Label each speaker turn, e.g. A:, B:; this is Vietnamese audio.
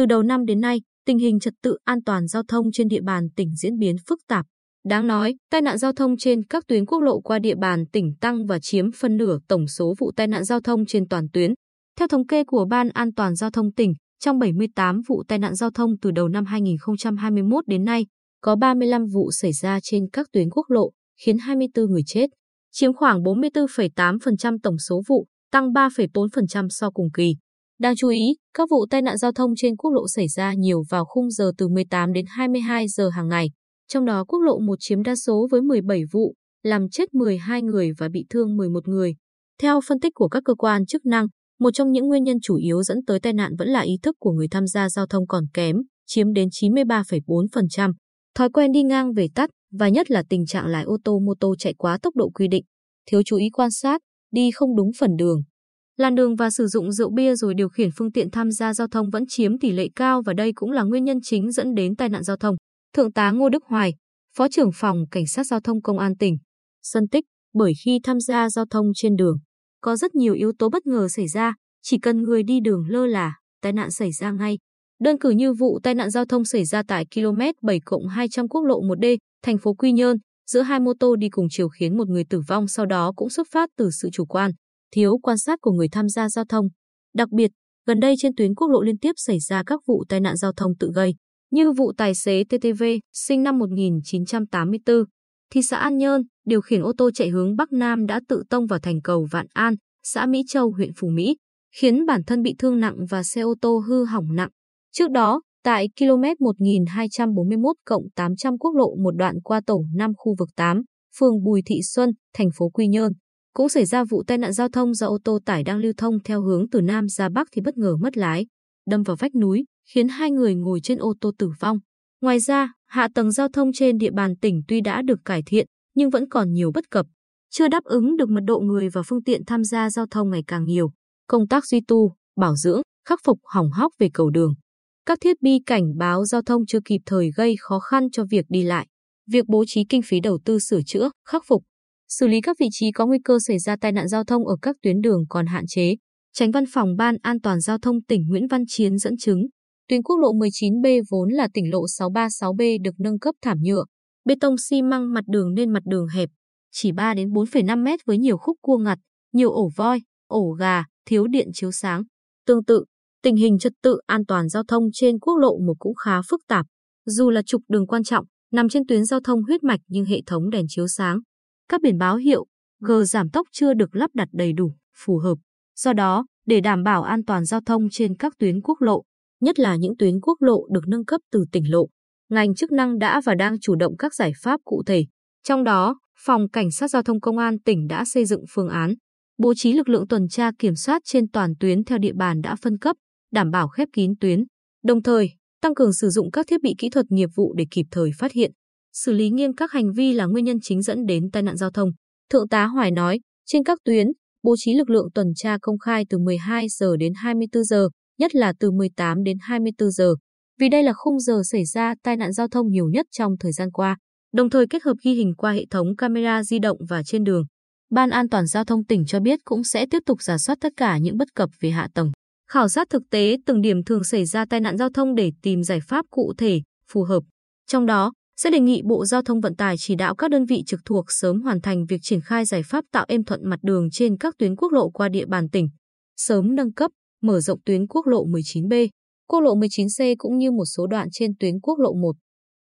A: Từ đầu năm đến nay, tình hình trật tự an toàn giao thông trên địa bàn tỉnh diễn biến phức tạp. Đáng nói, tai nạn giao thông trên các tuyến quốc lộ qua địa bàn tỉnh tăng và chiếm phân nửa tổng số vụ tai nạn giao thông trên toàn tuyến. Theo thống kê của Ban An toàn giao thông tỉnh, trong 78 vụ tai nạn giao thông từ đầu năm 2021 đến nay, có 35 vụ xảy ra trên các tuyến quốc lộ, khiến 24 người chết, chiếm khoảng 44,8% tổng số vụ, tăng 3,4% so cùng kỳ. Đáng chú ý, các vụ tai nạn giao thông trên quốc lộ xảy ra nhiều vào khung giờ từ 18 đến 22 giờ hàng ngày, trong đó quốc lộ 1 chiếm đa số với 17 vụ, làm chết 12 người và bị thương 11 người. Theo phân tích của các cơ quan chức năng, một trong những nguyên nhân chủ yếu dẫn tới tai nạn vẫn là ý thức của người tham gia giao thông còn kém, chiếm đến 93,4%. Thói quen đi ngang về tắt và nhất là tình trạng lái ô tô mô tô chạy quá tốc độ quy định, thiếu chú ý quan sát, đi không đúng phần đường. Làn đường và sử dụng rượu bia rồi điều khiển phương tiện tham gia giao thông vẫn chiếm tỷ lệ cao và đây cũng là nguyên nhân chính dẫn đến tai nạn giao thông. Thượng tá Ngô Đức Hoài, Phó trưởng phòng Cảnh sát Giao thông Công an tỉnh, phân tích bởi khi tham gia giao thông trên đường, có rất nhiều yếu tố bất ngờ xảy ra, chỉ cần người đi đường lơ là, tai nạn xảy ra ngay. Đơn cử như vụ tai nạn giao thông xảy ra tại km 7 200 quốc lộ 1D, thành phố Quy Nhơn, giữa hai mô tô đi cùng chiều khiến một người tử vong sau đó cũng xuất phát từ sự chủ quan, thiếu quan sát của người tham gia giao thông. Đặc biệt, gần đây trên tuyến quốc lộ liên tiếp xảy ra các vụ tai nạn giao thông tự gây, như vụ tài xế TTV sinh năm 1984, thị xã An Nhơn điều khiển ô tô chạy hướng Bắc Nam đã tự tông vào thành cầu Vạn An, xã Mỹ Châu, huyện Phú Mỹ, khiến bản thân bị thương nặng và xe ô tô hư hỏng nặng. Trước đó, tại km 1241 800 quốc lộ một đoạn qua tổ 5 khu vực 8, phường Bùi Thị Xuân, thành phố Quy Nhơn, cũng xảy ra vụ tai nạn giao thông do ô tô tải đang lưu thông theo hướng từ Nam ra Bắc thì bất ngờ mất lái, đâm vào vách núi, khiến hai người ngồi trên ô tô tử vong. Ngoài ra, hạ tầng giao thông trên địa bàn tỉnh tuy đã được cải thiện, nhưng vẫn còn nhiều bất cập, chưa đáp ứng được mật độ người và phương tiện tham gia giao thông ngày càng nhiều. Công tác duy tu, bảo dưỡng, khắc phục hỏng hóc về cầu đường. Các thiết bị cảnh báo giao thông chưa kịp thời gây khó khăn cho việc đi lại. Việc bố trí kinh phí đầu tư sửa chữa, khắc phục, xử lý các vị trí có nguy cơ xảy ra tai nạn giao thông ở các tuyến đường còn hạn chế. Tránh văn phòng Ban An toàn giao thông tỉnh Nguyễn Văn Chiến dẫn chứng, tuyến quốc lộ 19B vốn là tỉnh lộ 636B được nâng cấp thảm nhựa, bê tông xi măng mặt đường nên mặt đường hẹp, chỉ 3 đến 4,5 mét với nhiều khúc cua ngặt, nhiều ổ voi, ổ gà, thiếu điện chiếu sáng. Tương tự, tình hình trật tự an toàn giao thông trên quốc lộ một cũng khá phức tạp. Dù là trục đường quan trọng, nằm trên tuyến giao thông huyết mạch nhưng hệ thống đèn chiếu sáng, các biển báo hiệu, G giảm tốc chưa được lắp đặt đầy đủ, phù hợp. Do đó, để đảm bảo an toàn giao thông trên các tuyến quốc lộ, nhất là những tuyến quốc lộ được nâng cấp từ tỉnh lộ, ngành chức năng đã và đang chủ động các giải pháp cụ thể. Trong đó, Phòng Cảnh sát Giao thông Công an tỉnh đã xây dựng phương án, bố trí lực lượng tuần tra kiểm soát trên toàn tuyến theo địa bàn đã phân cấp, đảm bảo khép kín tuyến, đồng thời tăng cường sử dụng các thiết bị kỹ thuật nghiệp vụ để kịp thời phát hiện, xử lý nghiêm các hành vi là nguyên nhân chính dẫn đến tai nạn giao thông. Thượng tá Hoài nói, trên các tuyến, bố trí lực lượng tuần tra công khai từ 12 giờ đến 24 giờ, nhất là từ 18 đến 24 giờ, vì đây là khung giờ xảy ra tai nạn giao thông nhiều nhất trong thời gian qua, đồng thời kết hợp ghi hình qua hệ thống camera di động và trên đường. Ban An toàn giao thông tỉnh cho biết cũng sẽ tiếp tục giả soát tất cả những bất cập về hạ tầng, khảo sát thực tế từng điểm thường xảy ra tai nạn giao thông để tìm giải pháp cụ thể, phù hợp. Trong đó, sẽ đề nghị Bộ Giao thông Vận tải chỉ đạo các đơn vị trực thuộc sớm hoàn thành việc triển khai giải pháp tạo êm thuận mặt đường trên các tuyến quốc lộ qua địa bàn tỉnh, sớm nâng cấp, mở rộng tuyến quốc lộ 19B, quốc lộ 19C cũng như một số đoạn trên tuyến quốc lộ 1.